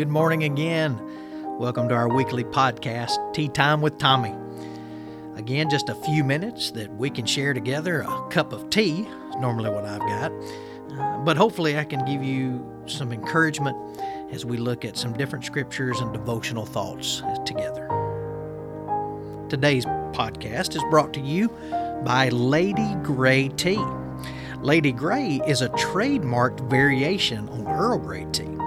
Good morning again. Welcome to our weekly podcast, Tea Time with Tommy. Again, just a few minutes that we can share together. A cup of tea normally what I've got. Uh, but hopefully, I can give you some encouragement as we look at some different scriptures and devotional thoughts together. Today's podcast is brought to you by Lady Grey Tea. Lady Grey is a trademarked variation on Earl Grey tea.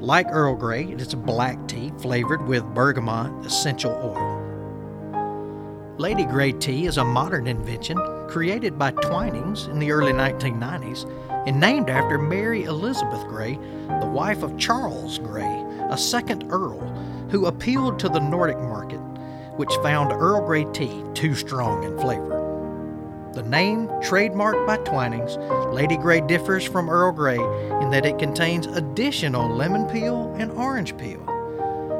Like Earl Grey, it is a black tea flavored with bergamot essential oil. Lady Grey tea is a modern invention created by Twinings in the early 1990s and named after Mary Elizabeth Grey, the wife of Charles Grey, a second Earl, who appealed to the Nordic market, which found Earl Grey tea too strong in flavor. The name, trademarked by Twinings, Lady Grey differs from Earl Grey in that it contains additional lemon peel and orange peel,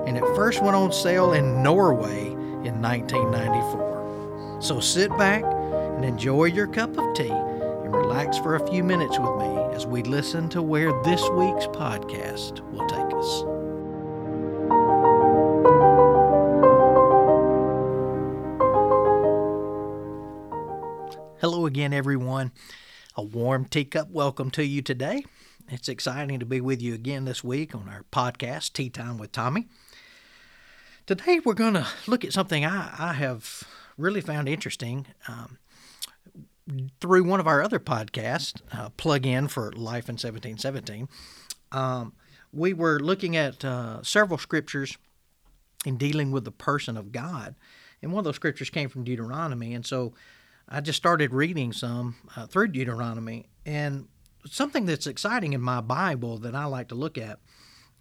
and it first went on sale in Norway in 1994. So sit back and enjoy your cup of tea and relax for a few minutes with me as we listen to where this week's podcast will take us. Hello again, everyone. A warm teacup welcome to you today. It's exciting to be with you again this week on our podcast, Tea Time with Tommy. Today, we're going to look at something I, I have really found interesting um, through one of our other podcasts, uh, Plug In for Life in 1717. Um, we were looking at uh, several scriptures in dealing with the person of God. And one of those scriptures came from Deuteronomy. And so I just started reading some uh, through Deuteronomy, and something that's exciting in my Bible that I like to look at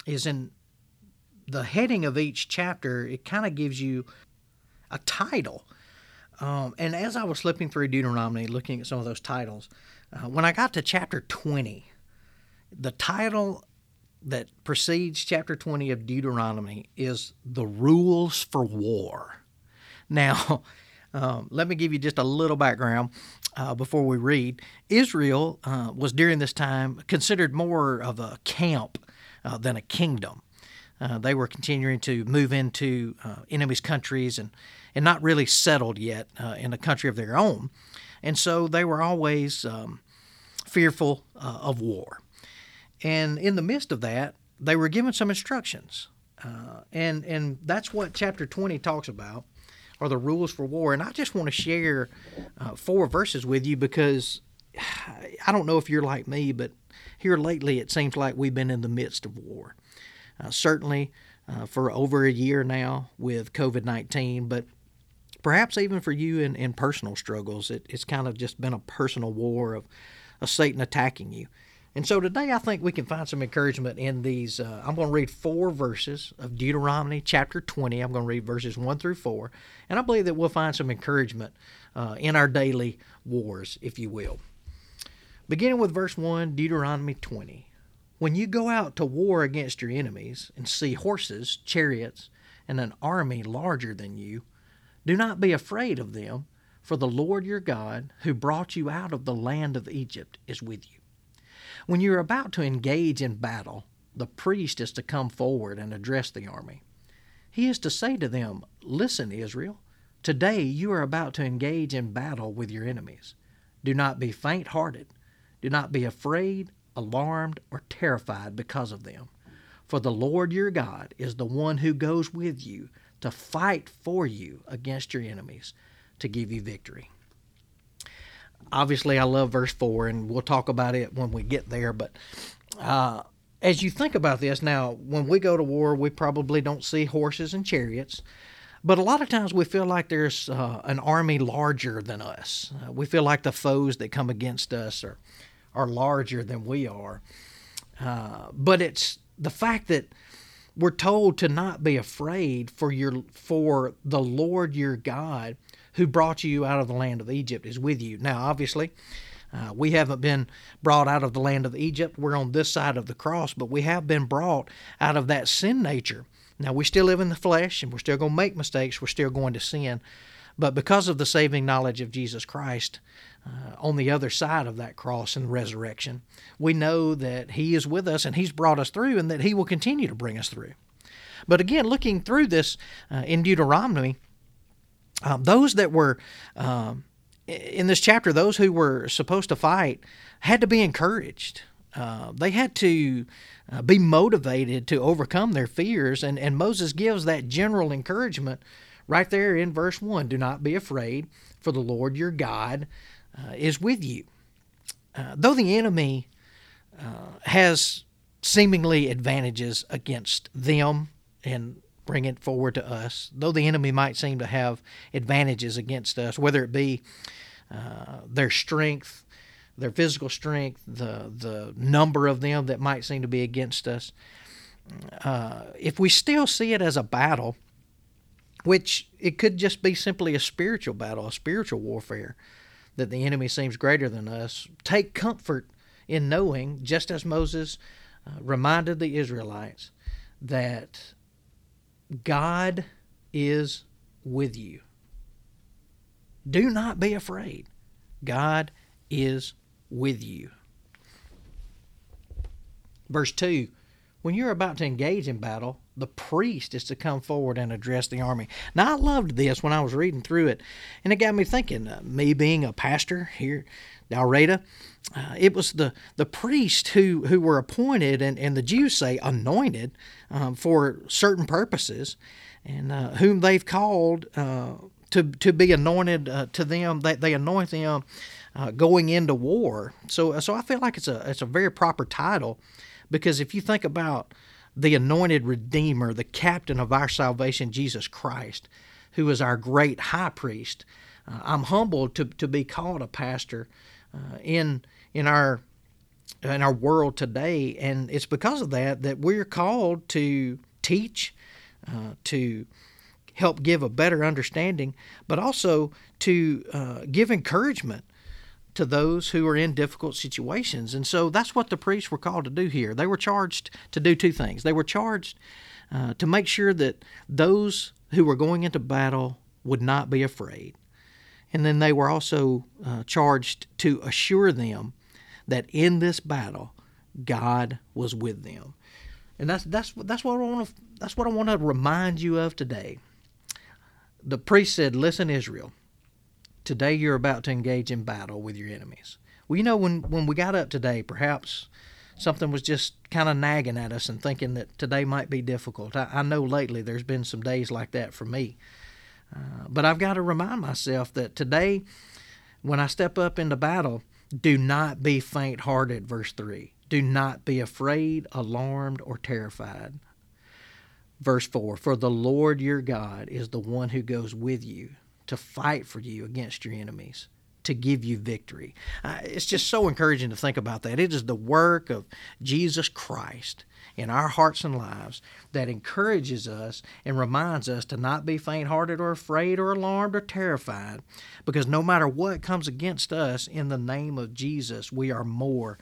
is in the heading of each chapter. It kind of gives you a title. Um, and as I was flipping through Deuteronomy, looking at some of those titles, uh, when I got to chapter 20, the title that precedes chapter 20 of Deuteronomy is The Rules for War. Now, um, let me give you just a little background uh, before we read. Israel uh, was during this time considered more of a camp uh, than a kingdom. Uh, they were continuing to move into uh, enemies' countries and, and not really settled yet uh, in a country of their own. And so they were always um, fearful of war. And in the midst of that, they were given some instructions. and, and that's what chapter 20 talks about are the rules for war. And I just want to share uh, four verses with you because I don't know if you're like me, but here lately it seems like we've been in the midst of war. Uh, certainly uh, for over a year now with COVID 19, but perhaps even for you in, in personal struggles, it, it's kind of just been a personal war of, of Satan attacking you. And so today I think we can find some encouragement in these. Uh, I'm going to read four verses of Deuteronomy chapter 20. I'm going to read verses 1 through 4. And I believe that we'll find some encouragement uh, in our daily wars, if you will. Beginning with verse 1, Deuteronomy 20. When you go out to war against your enemies and see horses, chariots, and an army larger than you, do not be afraid of them, for the Lord your God, who brought you out of the land of Egypt, is with you. When you're about to engage in battle, the priest is to come forward and address the army. He is to say to them, Listen, Israel, today you are about to engage in battle with your enemies. Do not be faint hearted. Do not be afraid, alarmed, or terrified because of them. For the Lord your God is the one who goes with you to fight for you against your enemies to give you victory obviously, I love verse 4, and we'll talk about it when we get there. But uh, as you think about this, now, when we go to war, we probably don't see horses and chariots. But a lot of times we feel like there's uh, an army larger than us. Uh, we feel like the foes that come against us are, are larger than we are. Uh, but it's the fact that we're told to not be afraid for your for the Lord your God who brought you out of the land of Egypt is with you. Now, obviously, uh, we haven't been brought out of the land of Egypt. We're on this side of the cross, but we have been brought out of that sin nature. Now, we still live in the flesh and we're still going to make mistakes. We're still going to sin. But because of the saving knowledge of Jesus Christ, uh, on the other side of that cross and resurrection. We know that He is with us and He's brought us through and that He will continue to bring us through. But again, looking through this uh, in Deuteronomy, um, those that were um, in this chapter, those who were supposed to fight had to be encouraged. Uh, they had to uh, be motivated to overcome their fears, and, and Moses gives that general encouragement right there in verse 1 Do not be afraid, for the Lord your God uh, is with you. Uh, though the enemy uh, has seemingly advantages against them and bring it forward to us, though the enemy might seem to have advantages against us, whether it be uh, their strength, their physical strength, the the number of them that might seem to be against us. Uh, if we still see it as a battle, which it could just be simply a spiritual battle, a spiritual warfare, that the enemy seems greater than us, take comfort in knowing, just as Moses uh, reminded the Israelites, that God is with you. Do not be afraid. God is with you. Verse 2 When you're about to engage in battle, the priest is to come forward and address the army. Now, I loved this when I was reading through it, and it got me thinking. Uh, me being a pastor here, Dalraida, uh, it was the, the priests who, who were appointed, and, and the Jews say anointed um, for certain purposes, and uh, whom they've called uh, to, to be anointed uh, to them. They, they anoint them uh, going into war. So, so I feel like it's a, it's a very proper title because if you think about the anointed Redeemer, the captain of our salvation, Jesus Christ, who is our great high priest. Uh, I'm humbled to, to be called a pastor uh, in in our in our world today, and it's because of that that we're called to teach, uh, to help give a better understanding, but also to uh, give encouragement to those who are in difficult situations. And so that's what the priests were called to do here. They were charged to do two things. They were charged uh, to make sure that those who were going into battle would not be afraid. And then they were also uh, charged to assure them that in this battle, God was with them. And that's that's that's what I want to that's what I want to remind you of today. The priest said, "Listen, Israel, today you're about to engage in battle with your enemies. Well, you know, when, when we got up today, perhaps something was just kind of nagging at us and thinking that today might be difficult. I, I know lately there's been some days like that for me. Uh, but I've got to remind myself that today, when I step up into battle, do not be faint hearted, verse 3. Do not be afraid, alarmed, or terrified. Verse 4 For the Lord your God is the one who goes with you to fight for you against your enemies, to give you victory. Uh, it's just so encouraging to think about that. It is the work of Jesus Christ in our hearts and lives that encourages us and reminds us to not be faint hearted or afraid or alarmed or terrified, because no matter what comes against us, in the name of Jesus, we are more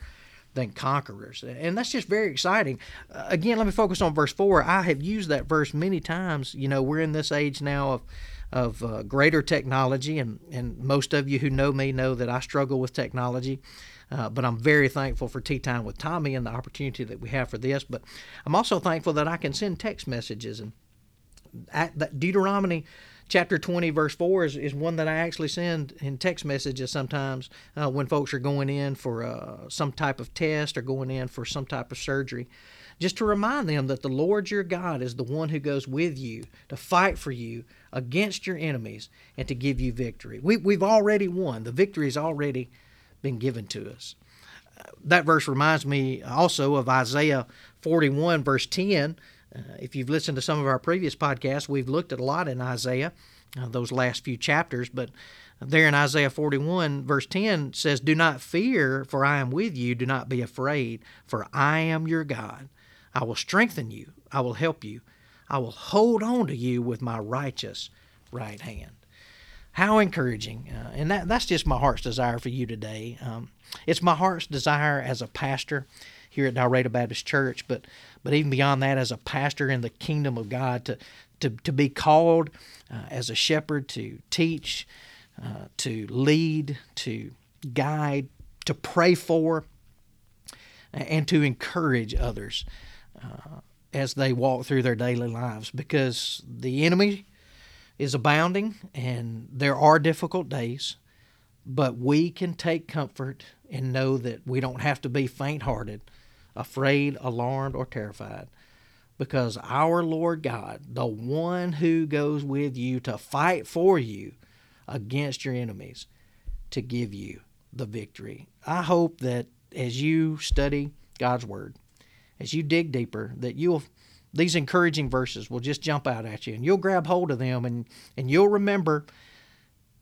than conquerors. And that's just very exciting. Uh, again, let me focus on verse 4. I have used that verse many times. You know, we're in this age now of of uh, greater technology, and, and most of you who know me know that I struggle with technology. Uh, but I'm very thankful for Tea Time with Tommy and the opportunity that we have for this. But I'm also thankful that I can send text messages. And Deuteronomy chapter 20, verse 4 is, is one that I actually send in text messages sometimes uh, when folks are going in for uh, some type of test or going in for some type of surgery just to remind them that the Lord your God is the one who goes with you to fight for you against your enemies and to give you victory. We, we've already won, the victory has already been given to us. that verse reminds me also of Isaiah 41, verse 10. Uh, if you've listened to some of our previous podcasts, we've looked at a lot in Isaiah, uh, those last few chapters, but there in Isaiah 41, verse 10 says, Do not fear, for I am with you. Do not be afraid, for I am your God. I will strengthen you. I will help you. I will hold on to you with my righteous right hand. How encouraging. Uh, and that, that's just my heart's desire for you today. Um, it's my heart's desire as a pastor here at Dalraida Baptist Church, but, but even beyond that, as a pastor in the kingdom of God, to, to, to be called uh, as a shepherd to teach, uh, to lead, to guide, to pray for, and to encourage others uh, as they walk through their daily lives because the enemy is abounding and there are difficult days, but we can take comfort and know that we don't have to be faint hearted, afraid, alarmed, or terrified because our Lord God, the one who goes with you to fight for you against your enemies, to give you the victory. I hope that as you study God's Word, as you dig deeper, that you'll these encouraging verses will just jump out at you and you'll grab hold of them and, and you'll remember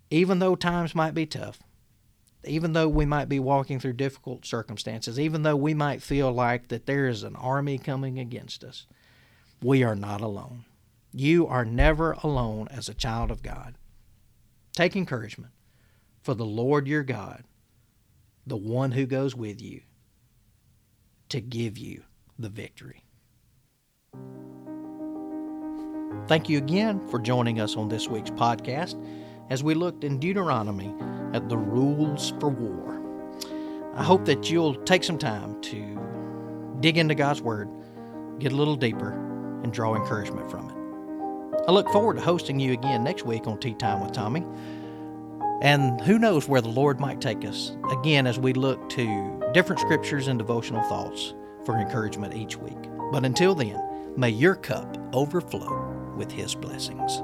even though times might be tough, even though we might be walking through difficult circumstances, even though we might feel like that there is an army coming against us, we are not alone. You are never alone as a child of God. Take encouragement, for the Lord your God, the one who goes with you, to give you the victory. Thank you again for joining us on this week's podcast as we looked in Deuteronomy at the rules for war. I hope that you'll take some time to dig into God's Word, get a little deeper, and draw encouragement from it. I look forward to hosting you again next week on Tea Time with Tommy. And who knows where the Lord might take us again as we look to different scriptures and devotional thoughts for encouragement each week. But until then, may your cup overflow with His blessings.